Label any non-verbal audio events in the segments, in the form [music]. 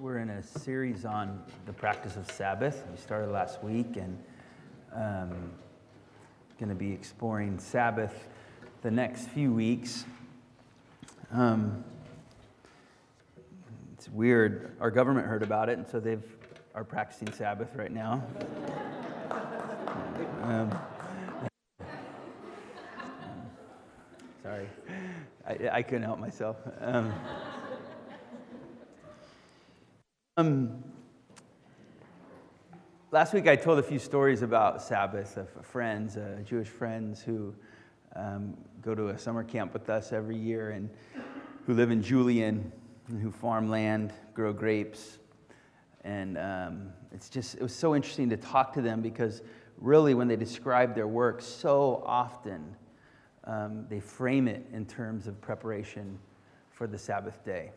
we're in a series on the practice of Sabbath. We started last week and um, going to be exploring Sabbath the next few weeks. Um, it's weird. Our government heard about it, and so they've are practicing Sabbath right now. um, [laughs] sorry, I, I, couldn't help myself. Um, um, last week I told a few stories about Sabbath of friends, uh, Jewish friends who um, go to a summer camp with us every year and who live in Julian and who farm land, grow grapes. And um, it's just, it was so interesting to talk to them because really when they describe their work, so often um, they frame it in terms of preparation for the Sabbath day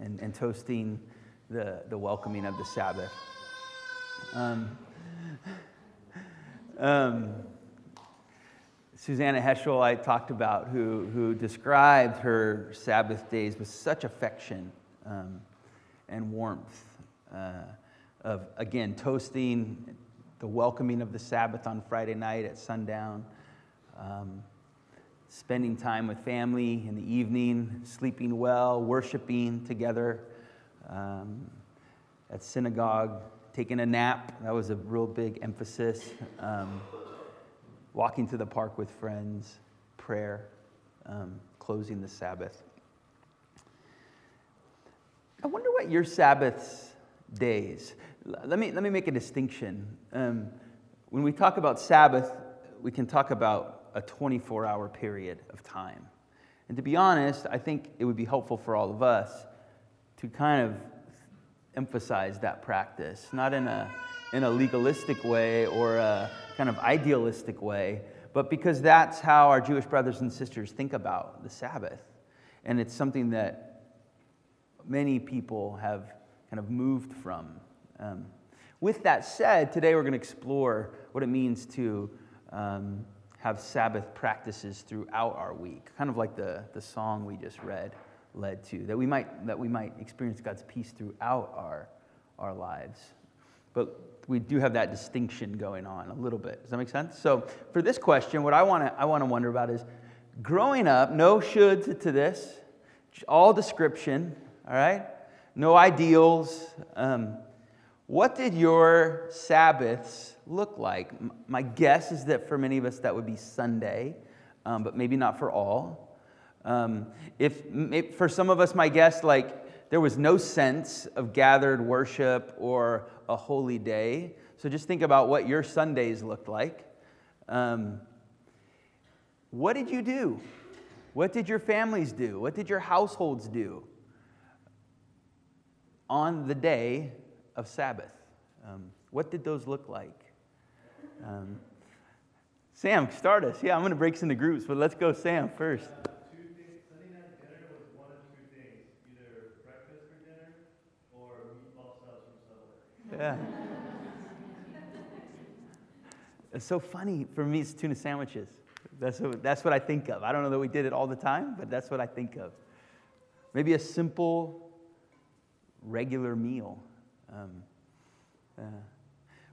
and, and toasting the, the welcoming of the Sabbath. Um, um, Susannah Heschel, I talked about, who, who described her Sabbath days with such affection um, and warmth. Uh, of, again, toasting the welcoming of the Sabbath on Friday night at sundown, um, spending time with family in the evening, sleeping well, worshiping together um, at synagogue, taking a nap. That was a real big emphasis. Um, walking to the park with friends, prayer, um, closing the Sabbath. I wonder what your Sabbaths days. Let me, let me make a distinction. Um, when we talk about Sabbath, we can talk about a 24 hour period of time. And to be honest, I think it would be helpful for all of us to kind of emphasize that practice, not in a, in a legalistic way or a kind of idealistic way, but because that's how our Jewish brothers and sisters think about the Sabbath. And it's something that many people have kind of moved from. Um, with that said, today we're going to explore what it means to um, have Sabbath practices throughout our week, kind of like the, the song we just read led to, that we might, that we might experience God's peace throughout our, our lives. But we do have that distinction going on a little bit. Does that make sense? So for this question, what I want to I want to wonder about is growing up, no should to this, all description, all right? No ideals. Um, what did your Sabbaths look like? My guess is that for many of us that would be Sunday, um, but maybe not for all. Um, if, if, for some of us, my guess, like there was no sense of gathered worship or a holy day. So just think about what your Sundays looked like. Um, what did you do? What did your families do? What did your households do on the day of Sabbath? Um, what did those look like? Um, Sam, start us. Yeah, I'm going to break us into groups, but let's go, Sam, first. Yeah. It's so funny for me, it's tuna sandwiches. That's what, that's what I think of. I don't know that we did it all the time, but that's what I think of. Maybe a simple, regular meal. Um, uh,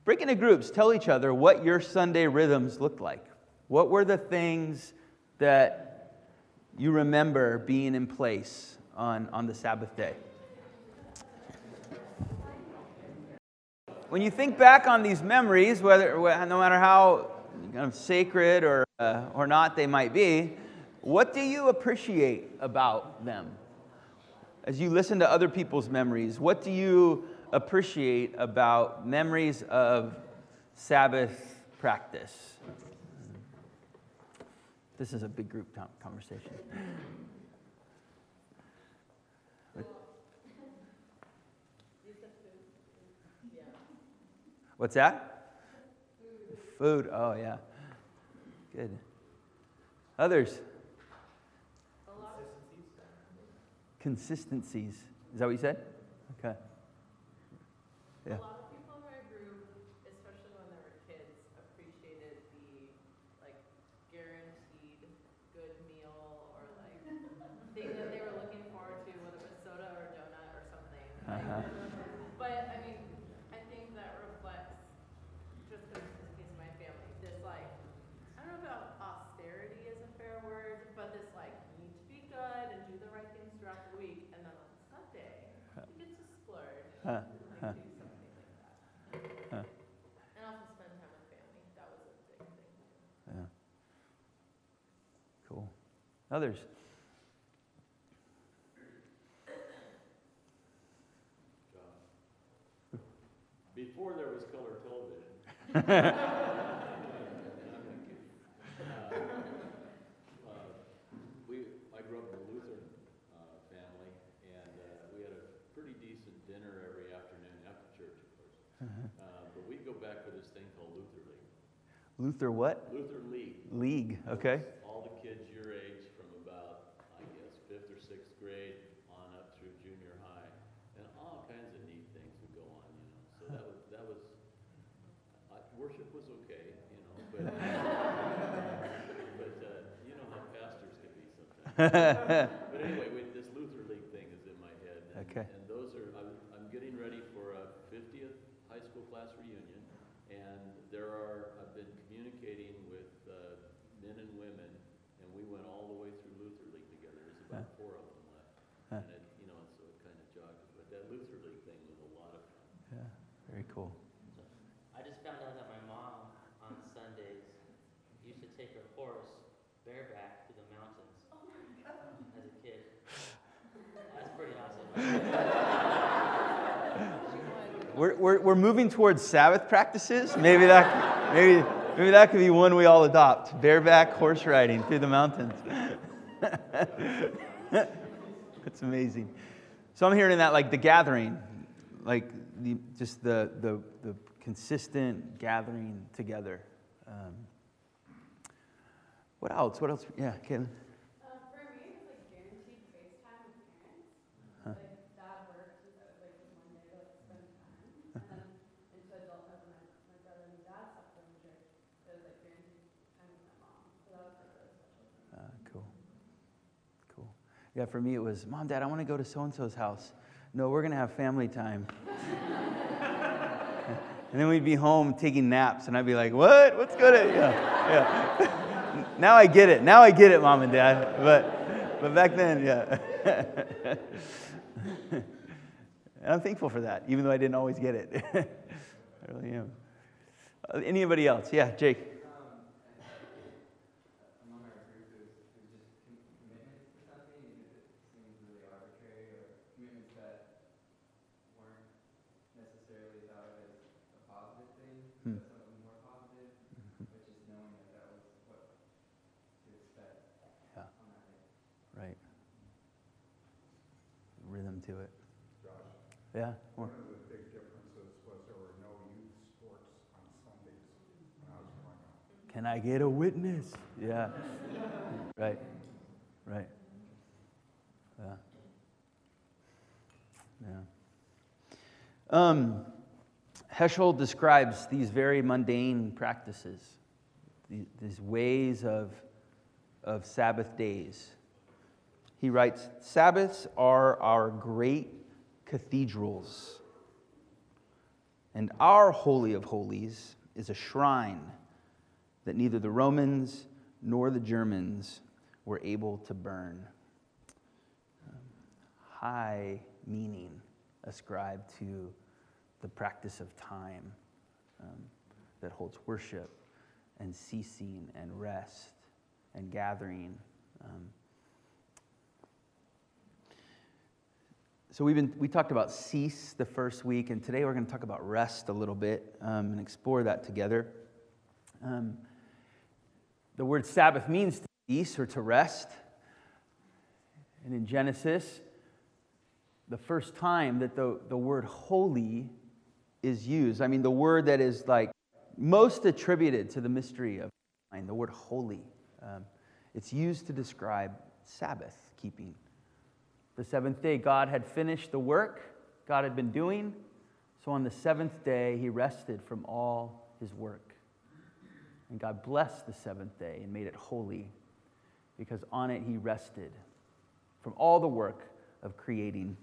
break into groups, tell each other what your Sunday rhythms looked like. What were the things that you remember being in place on, on the Sabbath day? When you think back on these memories, whether no matter how kind of sacred or, uh, or not they might be, what do you appreciate about them? As you listen to other people's memories, what do you appreciate about memories of Sabbath practice? This is a big group conversation. What's that? Food. Oh, yeah. Good. Others? Consistencies. Is that what you said? Okay. Yeah. A lot of people in my group, especially when they were kids, appreciated the like guaranteed good meal or like thing that they were looking forward to, whether it was soda or donut or something. Uh-huh. Huh, huh, huh. And also spend time with family. That was a big thing. Yeah. Cool. Others? Before there was color television. [laughs] Uh, We, I grew up in a Lutheran uh, family, and uh, we had a pretty decent dinner every afternoon, after church, of course. Uh, But we'd go back for this thing called Luther League. Luther what? Luther League. League, okay. All the kids your age from about, I guess, fifth or sixth grade on up through junior high. And all kinds of neat things would go on, you know. So that was, that was, I, worship was okay, you know, but, [laughs] but, uh, you know how pastors can be sometimes. [laughs] But anyway, we, this Luther League thing is in my head. and- Okay. And those are, I'm, I'm getting ready for a fiftieth high school class reunion. And there are, I've been communicating with, uh, men and women, and we went all the way through Luther League together. There's about four of them left. Huh. And it, you know, so it kind of jogs, but that Luther League thing was a lot of fun. Yeah, very cool. I just found out that my mom on Sundays used to take her horse bareback through the mountains as a kid. That's pretty awesome. We're, we're, we're moving towards Sabbath practices. Maybe that, maybe, maybe that could be one we all adopt bareback horse riding through the mountains. [laughs] That's amazing. So I'm hearing that like the gathering, like the, just the, the, the consistent gathering together. Um, what else? What else? Yeah, Caitlin. Uh, for me, it was like guaranteed FaceTime with parents. Huh. Like that worked. It was like just one day to like spend time. And then into adulthood, when my, my brother and dad stopped going to church, it was like guaranteed time with my mom. So that was like really special for me. Uh, cool. Cool. Yeah, for me it was, Mom, Dad, I want to go to so and so's house. No, we're going to have family time. [laughs] and then we'd be home taking naps, and I'd be like, What? What's good at Yeah, yeah. [laughs] now I get it. Now I get it, Mom and Dad. But, but back then, yeah. [laughs] and I'm thankful for that, even though I didn't always get it. I really am. Uh, anybody else? Yeah, Jake. among our group is, is just com- commitments to something, even if it seems really arbitrary, or commitments that weren't necessarily thought of as a positive thing, Hmm. but something more positive, but just knowing that that was what to expect Yeah. on that day. Right. Rhythm to it. Yeah. More. One of the big differences was there were no youth sports on Sundays when I was growing up. Can I get a witness? Yeah. right. Right. Yeah. Yeah. Um, Heschel describes these very mundane practices, the- these ways of, of Sabbath days. He writes Sabbaths are our great cathedrals, and our Holy of Holies is a shrine that neither the Romans nor the Germans were able to burn. Um, high meaning ascribed to the practice of time um, that holds worship and ceasing and rest and gathering. Um, so we've been we talked about cease the first week, and today we're going to talk about rest a little bit um, and explore that together. Um, the word Sabbath means to cease or to rest. And in Genesis, the first time that the, the word holy is used, I mean, the word that is like most attributed to the mystery of mind, the word holy, um, it's used to describe Sabbath keeping. The seventh day, God had finished the work God had been doing. So on the seventh day, he rested from all his work. And God blessed the seventh day and made it holy because on it he rested from all the work of creating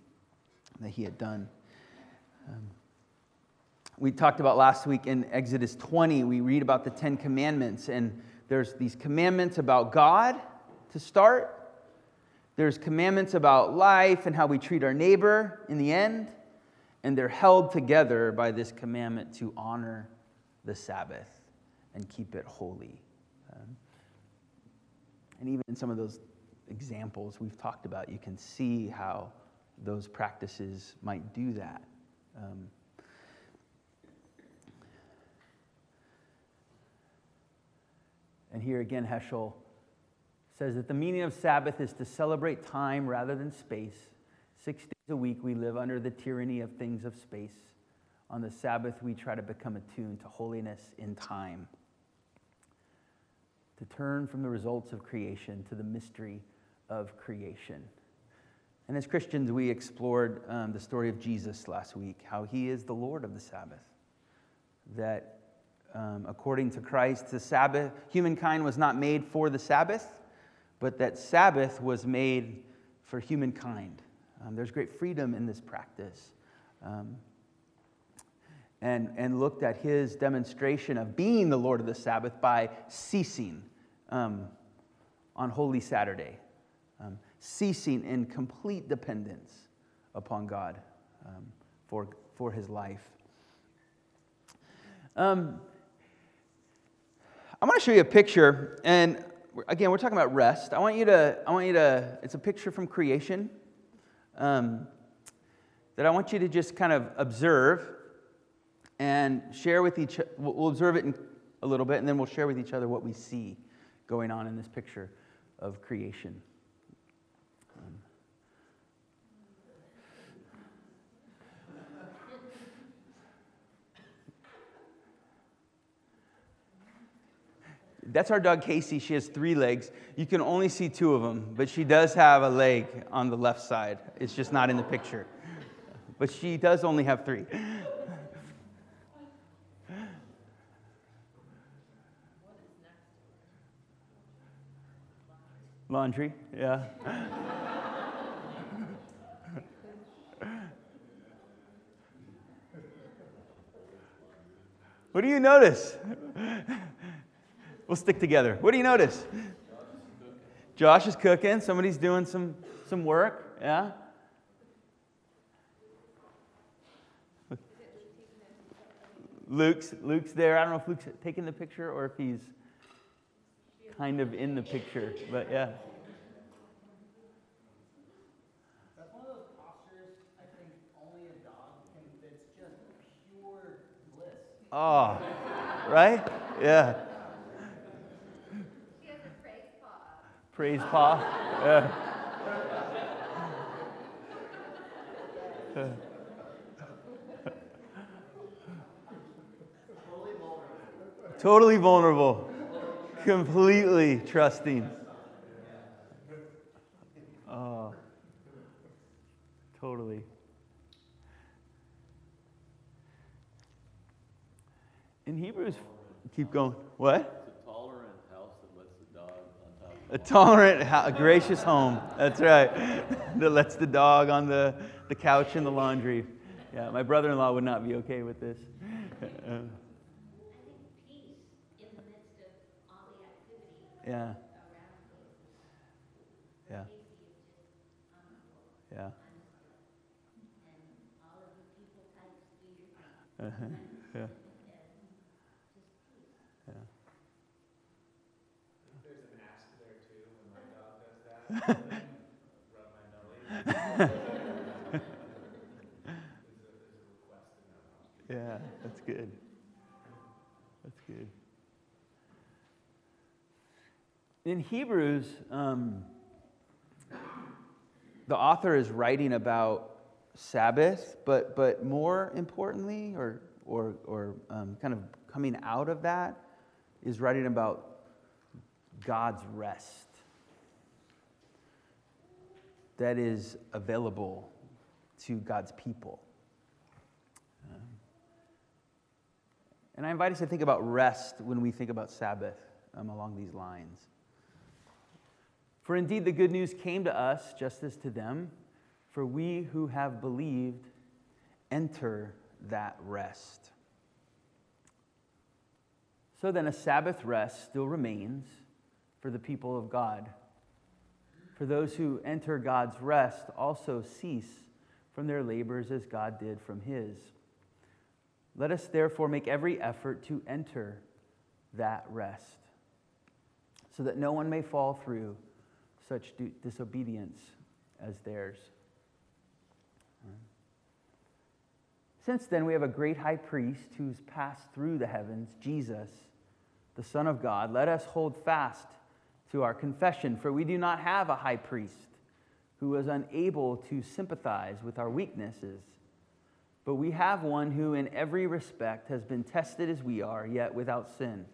that he had done. Um, we talked about last week in Exodus 20, we read about the Ten Commandments, and there's these commandments about God to start. There's commandments about life and how we treat our neighbor in the end. And they're held together by this commandment to honor the Sabbath and keep it holy. Um, and even in some of those examples we've talked about, you can see how those practices might do that. Um, and here again, Heschel says that the meaning of Sabbath is to celebrate time rather than space. Six days a week, we live under the tyranny of things of space. On the Sabbath, we try to become attuned to holiness in time, to turn from the results of creation to the mystery of creation. And as Christians, we explored um, the story of Jesus last week, how he is the Lord of the Sabbath. That um, according to Christ, the Sabbath, humankind was not made for the Sabbath, but that Sabbath was made for humankind. Um, there's great freedom in this practice. Um, and, and looked at his demonstration of being the Lord of the Sabbath by ceasing um, on Holy Saturday, um, ceasing in complete dependence upon God um, for, for his life. Um, I want to show you a picture, and again, we're talking about rest. I want you to, I want you to, it's a picture from creation um, that I want you to just kind of observe and share with each we'll observe it in a little bit and then we'll share with each other what we see going on in this picture of creation that's our dog Casey. She has three legs. You can only see two of them, but she does have a leg on the left side. It's just not in the picture. But she does only have three. Laundry, yeah. what do you notice? We'll stick together. What do you notice? Josh is cooking. Somebody's doing some, some work. Yeah? Luke's, Luke's there. I don't know if Luke's taking the picture or if he's kind of in the picture, but yeah. That poster, I think only a dog can that's one of those postures I think only a dog can, that's just pure bliss. Oh, right? Yeah. She has a praise Praise paw. [laughs] Yeah. [laughs] Totally vulnerable. Completely trusting. Oh, totally. In Hebrews, keep going. What? It's a tolerant house that lets the dog on top of A tolerant, a gracious home. That's right. [laughs] that lets the dog on the, the couch in the laundry. Yeah, my brother in law would not be okay with this. [laughs] Yeah. I think peace in the midst of all the activity yeah, around me. yeah, Casey is just honorable, yeah. and all of the people types do your thing. Uh-huh. Yeah, yeah. There's a mask there too when my dog does that. Rub my belly. There's a, there's a request in that house. [laughs] Yeah, that's good. That's good. In Hebrews, um, the author is writing about Sabbath, but, but more importantly, or, or, or um, kind of coming out of that, is writing about God's rest that is available to God's people. Um, And I invite us to think about rest when we think about Sabbath um, along these lines. For indeed, the good news came to us just as to them, for we who have believed enter that rest. So then, a Sabbath rest still remains for the people of God. For those who enter God's rest also cease from their labors as God did from his. Let us therefore make every effort to enter that rest, so that no one may fall through such disobedience as theirs. Since then, we have a great high priest who's passed through the heavens, Jesus, the Son of God. Let us hold fast to our confession, for we do not have a high priest who is unable to sympathize with our weaknesses, but we have one who, in every respect, has been tested as we are, yet without sin.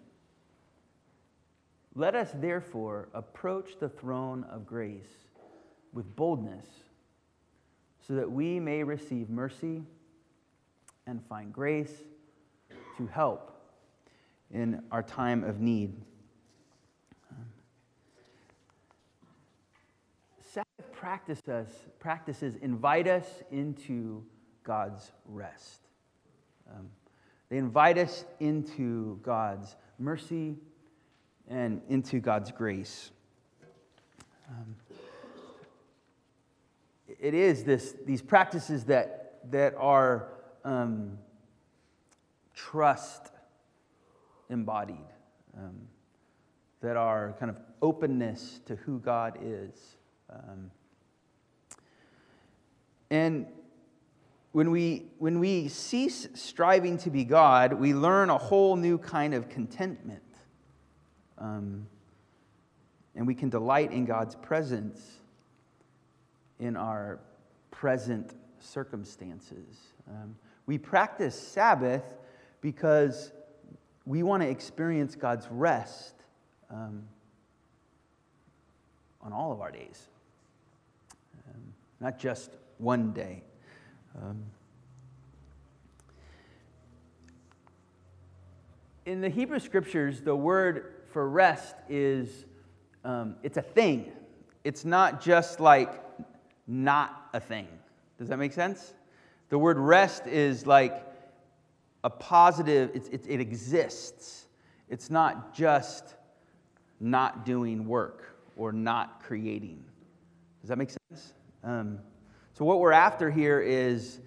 Let us therefore approach the throne of grace with boldness, so that we may receive mercy and find grace to help in our time of need. Practices, practices invite us into God's rest. Um, they invite us into God's mercy and into God's grace. Um, it is this, these practices that, that are um, trust embodied, um, that are kind of openness to who God is. And when we, when we cease striving to be God, we learn a whole new kind of contentment. Um, and we can delight in God's presence in our present circumstances. Um, we practice Sabbath because we want to experience God's rest um, on all of our days, um, not just one day. Um, in the Hebrew scriptures, the word for rest is um, it's a thing. It's not just like not a thing. Does that make sense? The word rest is like a positive, it, it, it exists. It's not just not doing work or not creating. Does that make sense? Um, so, what we're after here is,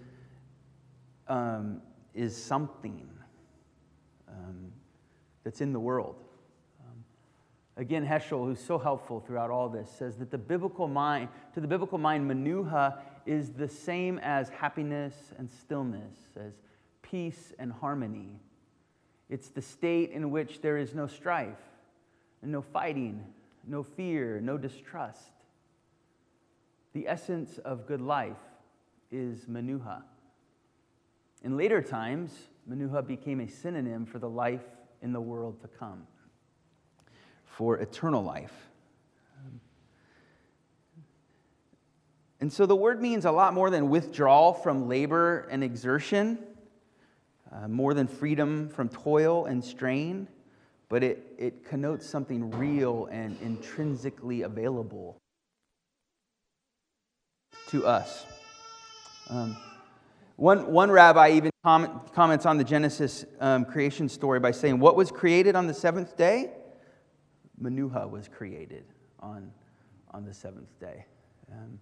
um, is something um, that's in the world. Um, again, Heschel, who's so helpful throughout all this, says that the biblical mind, to the biblical mind, menuha is the same as happiness and stillness, as peace and harmony. It's the state in which there is no strife, and no fighting, no fear, no distrust. The essence of good life is menuha. In later times, menuha became a synonym for the life in the world to come, for eternal life. And so the word means a lot more than withdrawal from labor and exertion, uh, more than freedom from toil and strain, but it, it connotes something real and intrinsically available to us. Um, one, one rabbi even comment, comments on the Genesis um, creation story by saying, What was created on the seventh day? Menuha was created on, on the seventh day. Um,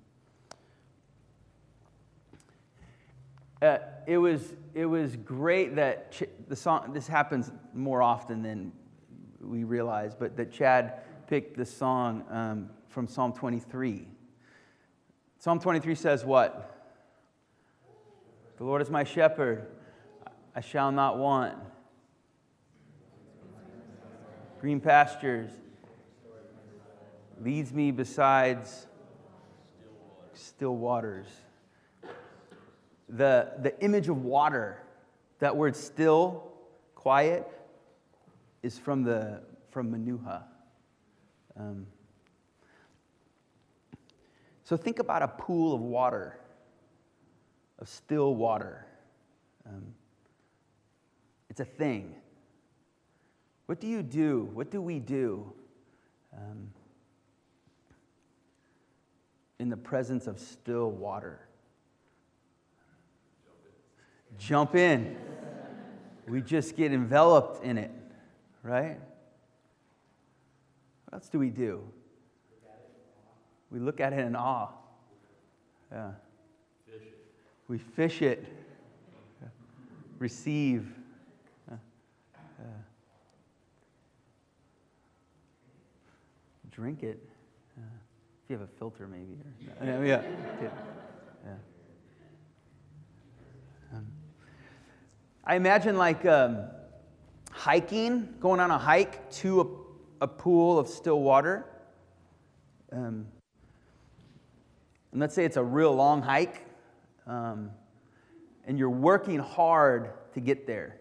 Uh, it, was, it was great that Ch- the song, this happens more often than we realize, but that Chad picked the song um, from Psalm 23. Psalm 23 says what? The Lord is my shepherd, I shall not want. Green pastures leads me besides still waters the, the image of water, that word still, quiet, is from, the, from Menuha. Um, so think about a pool of water, of still water. Um, it's a thing. What do you do? What do we do um, in the presence of still water? jump in. We just get enveloped in it, right? What else do we do? We look at it in awe. Yeah. Fish We fish it, receive. Uh, uh, drink it. If you have a filter, maybe. Or, yeah, yeah. yeah. Um, I imagine like um, hiking, going on a hike to a, a pool of still water. Um, and let's say it's a real long hike, um, and you're working hard to get there.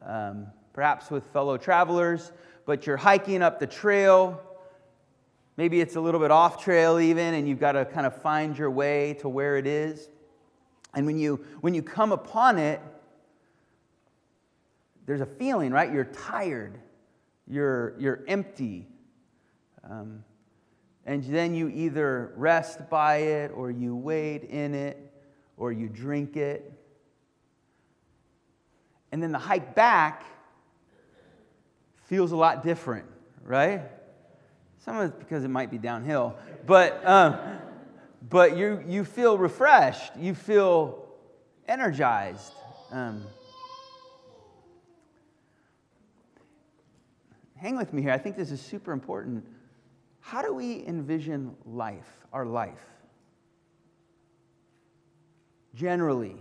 Um, perhaps with fellow travelers, but you're hiking up the trail. Maybe it's a little bit off trail, even, and you've got to kind of find your way to where it is. And when you, when you come upon it, there's a feeling, right? You're tired, you're, you're empty. Um, and then you either rest by it, or you wade in it, or you drink it. And then the hike back feels a lot different, right? Some of it's because it might be downhill, but, um, but you, you feel refreshed, you feel energized. Um, hang with me here. I think this is super important. How do we envision life, our life? Generally,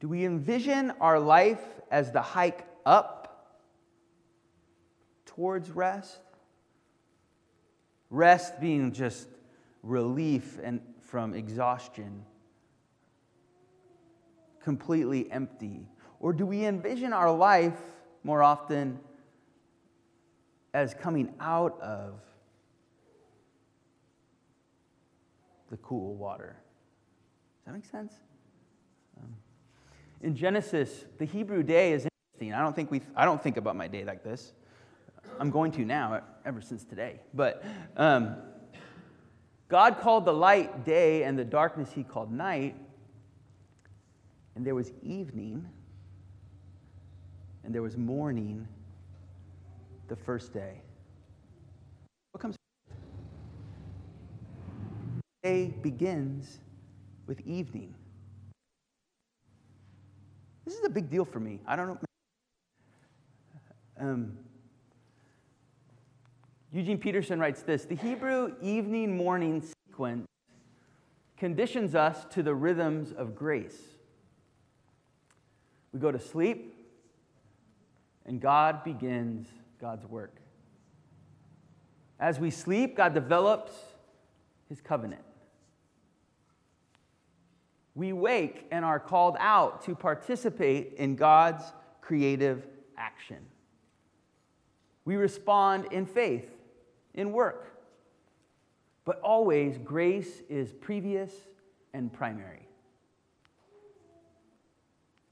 do we envision our life as the hike up towards rest? Rest being just relief and from exhaustion, completely empty. Or do we envision our life more often as coming out of the cool water. Does that make sense? Um, in Genesis, the Hebrew day is interesting. I don't think we I don't think about my day like this. I'm going to now, ever since today. But um, God called the light day, and the darkness He called night. And there was evening, and there was morning the first day. What comes? Day begins with evening. This is a big deal for me. I don't know. Um, Eugene Peterson writes this The Hebrew evening morning sequence conditions us to the rhythms of grace. We go to sleep, and God begins God's work. As we sleep, God develops his covenant. We wake and are called out to participate in God's creative action. We respond in faith, in work. But always, grace is previous and primary.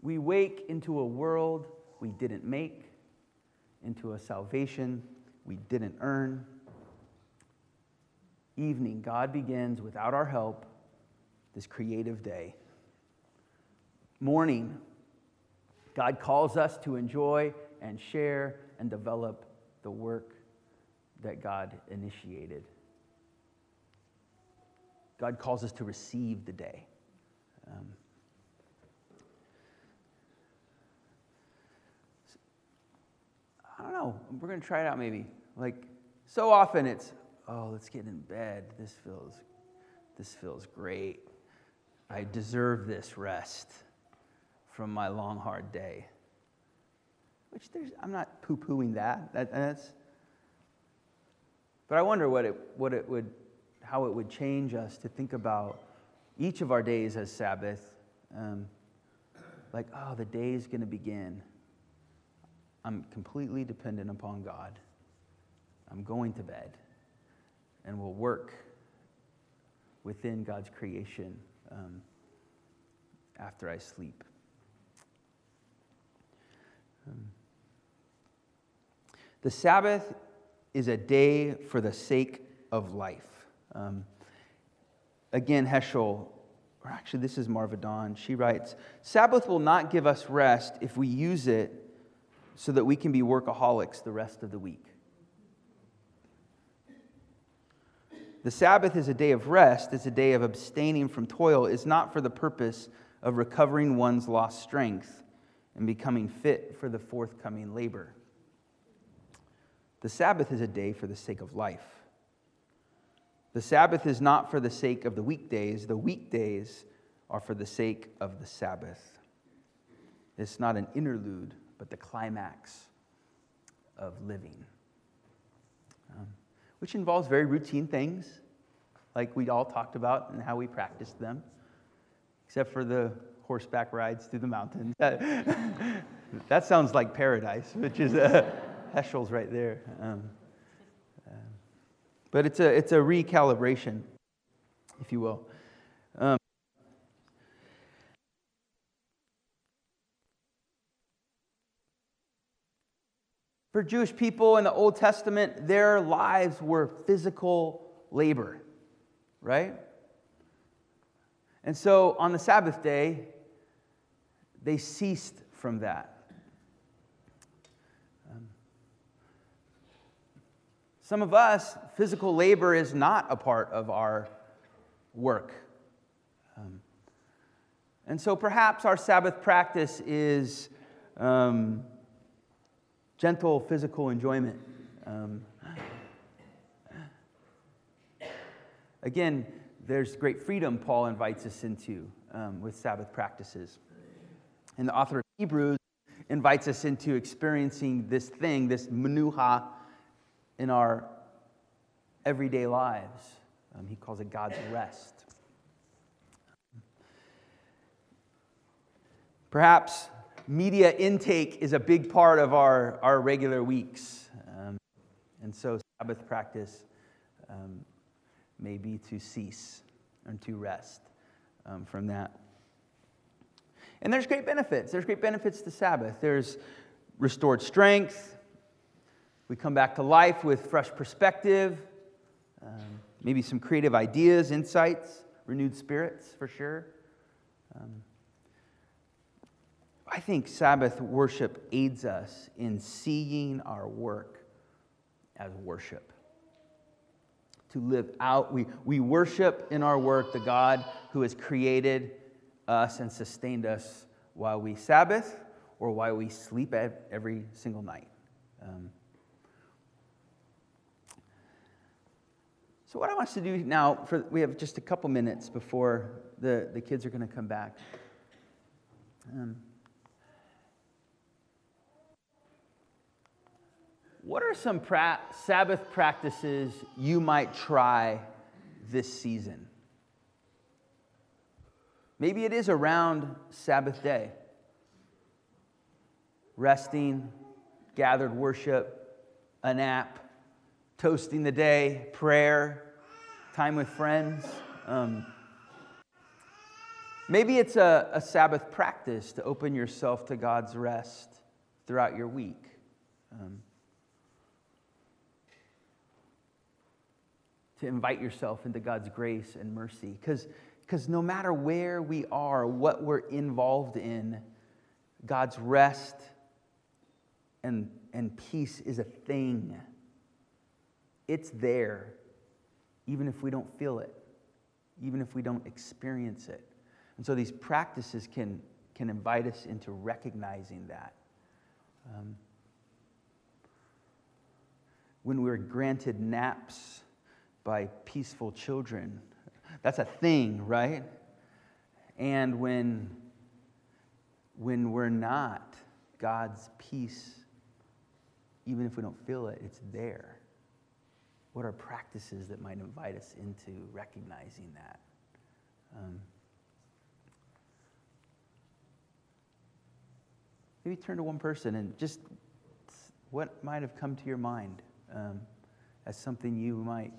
We wake into a world we didn't make into a salvation we didn't earn. Evening, God begins without our help this creative day. Morning, God calls us to enjoy and share and develop the work that God initiated. God calls us to receive the day. Um, I don't know. We're going to try it out maybe. Like, so often it's, oh, let's get in bed. This feels, this feels great. I deserve this rest from my long, hard day. Which there's, I'm not poo pooing that. that. That's, but I wonder what it, what it would, how it would change us to think about each of our days as Sabbath. Um, like, oh, the day is going to begin. I'm completely dependent upon God. I'm going to bed and will work within God's creation um, after I sleep. Um, the Sabbath is a day for the sake of life. Um, again, Heschel, or actually, this is Marva Dawn, she writes Sabbath will not give us rest if we use it so that we can be workaholics the rest of the week. The Sabbath is a day of rest, it's a day of abstaining from toil, is not for the purpose of recovering one's lost strength and becoming fit for the forthcoming labor. The Sabbath is a day for the sake of life. The Sabbath is not for the sake of the weekdays, the weekdays are for the sake of the Sabbath. It's not an interlude, but the climax of living, um, which involves very routine things, like we all talked about and how we practiced them, except for the horseback rides through the mountains. that [laughs] sounds like paradise, which is uh, [laughs] Heschel's right there. Um, um, but it's a, it's a recalibration, if you will. For Jewish people in the Old Testament, their lives were physical labor, right? And so on the Sabbath day, they ceased from that. Um, some of us, physical labor is not a part of our work. Um, and so perhaps our Sabbath practice is. Um, gentle physical enjoyment. Um, again, there's great freedom Paul invites us into um, with Sabbath practices. And the author of Hebrews invites us into experiencing this thing, this menuha, in our everyday lives. Um, he calls it God's rest. Perhaps media intake is a big part of our, our regular weeks. Um, and so, Sabbath practice um, may be to cease and to rest um, from that. And there's great benefits. There's great benefits to Sabbath. There's restored strength. We come back to life with fresh perspective, um, maybe some creative ideas, insights, renewed spirits for sure. Um, I think Sabbath worship aids us in seeing our work as worship. To live out, we, we worship in our work the God who has created us and sustained us while we Sabbath or while we sleep every single night. Um, so, what I want us to do now, for, we have just a couple minutes before the, the kids are going to come back. Um, What are some pra- Sabbath practices you might try this season? Maybe it is around Sabbath day. Resting, gathered worship, a nap, toasting the day, prayer, time with friends. Um, maybe it's a, a Sabbath practice to open yourself to God's rest throughout your week. Um, to invite yourself into God's grace and mercy. Because no matter where we are, what we're involved in, God's rest and, and peace is a thing. It's there, even if we don't feel it, even if we don't experience it. And so these practices can, can invite us into recognizing that. Um, when we're granted naps, by peaceful children. That's a thing, right? And when, when we're not, God's peace, even if we don't feel it, it's there. What are practices that might invite us into recognizing that? Um, maybe turn to one person and just what might have come to your mind um, as something you might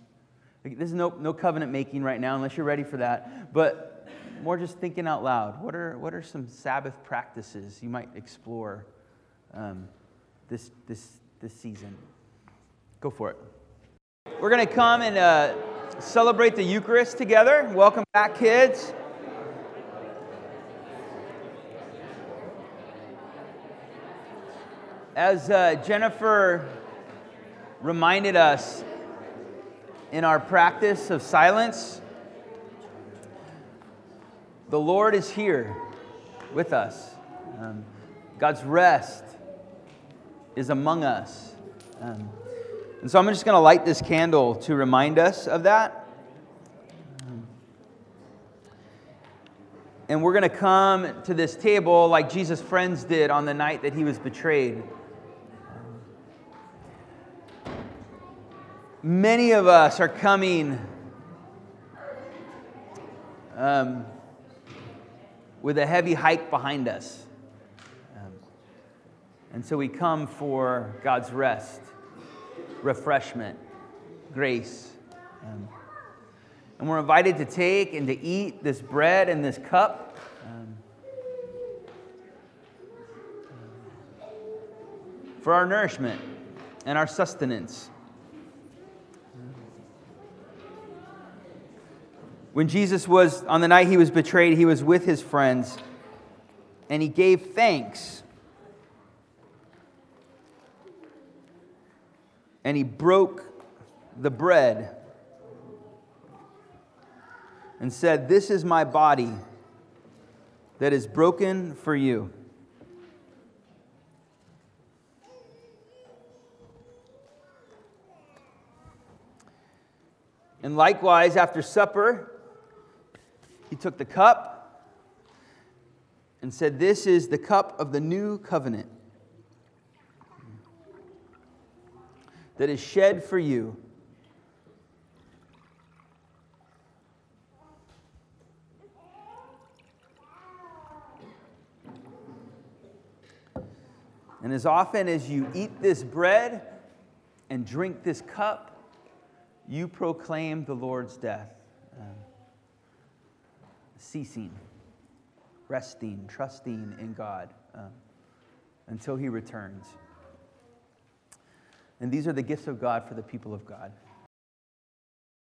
this is no, no covenant making right now, unless you're ready for that. But more just thinking out loud. What are, what are some Sabbath practices you might explore um, this, this, this season? Go for it. We're going to come and uh, celebrate the Eucharist together. Welcome back, kids. As uh, Jennifer reminded us, in our practice of silence, the Lord is here with us. Um, God's rest is among us. Um, and so I'm just going to light this candle to remind us of that. And we're going to come to this table like Jesus' friends did on the night that he was betrayed. Many of us are coming um, with a heavy hike behind us. Um, and so we come for God's rest, refreshment, grace. Um, and we're invited to take and to eat this bread and this cup. um, for our nourishment and our sustenance. When Jesus was, on the night he was betrayed, he was with his friends and he gave thanks. And he broke the bread and said, This is my body that is broken for you. And likewise, after supper, he took the cup and said, This is the cup of the new covenant that is shed for you. And as often as you eat this bread and drink this cup, you proclaim the Lord's death. Ceasing, resting, trusting in God um, until he returns. And these are the gifts of God for the people of God.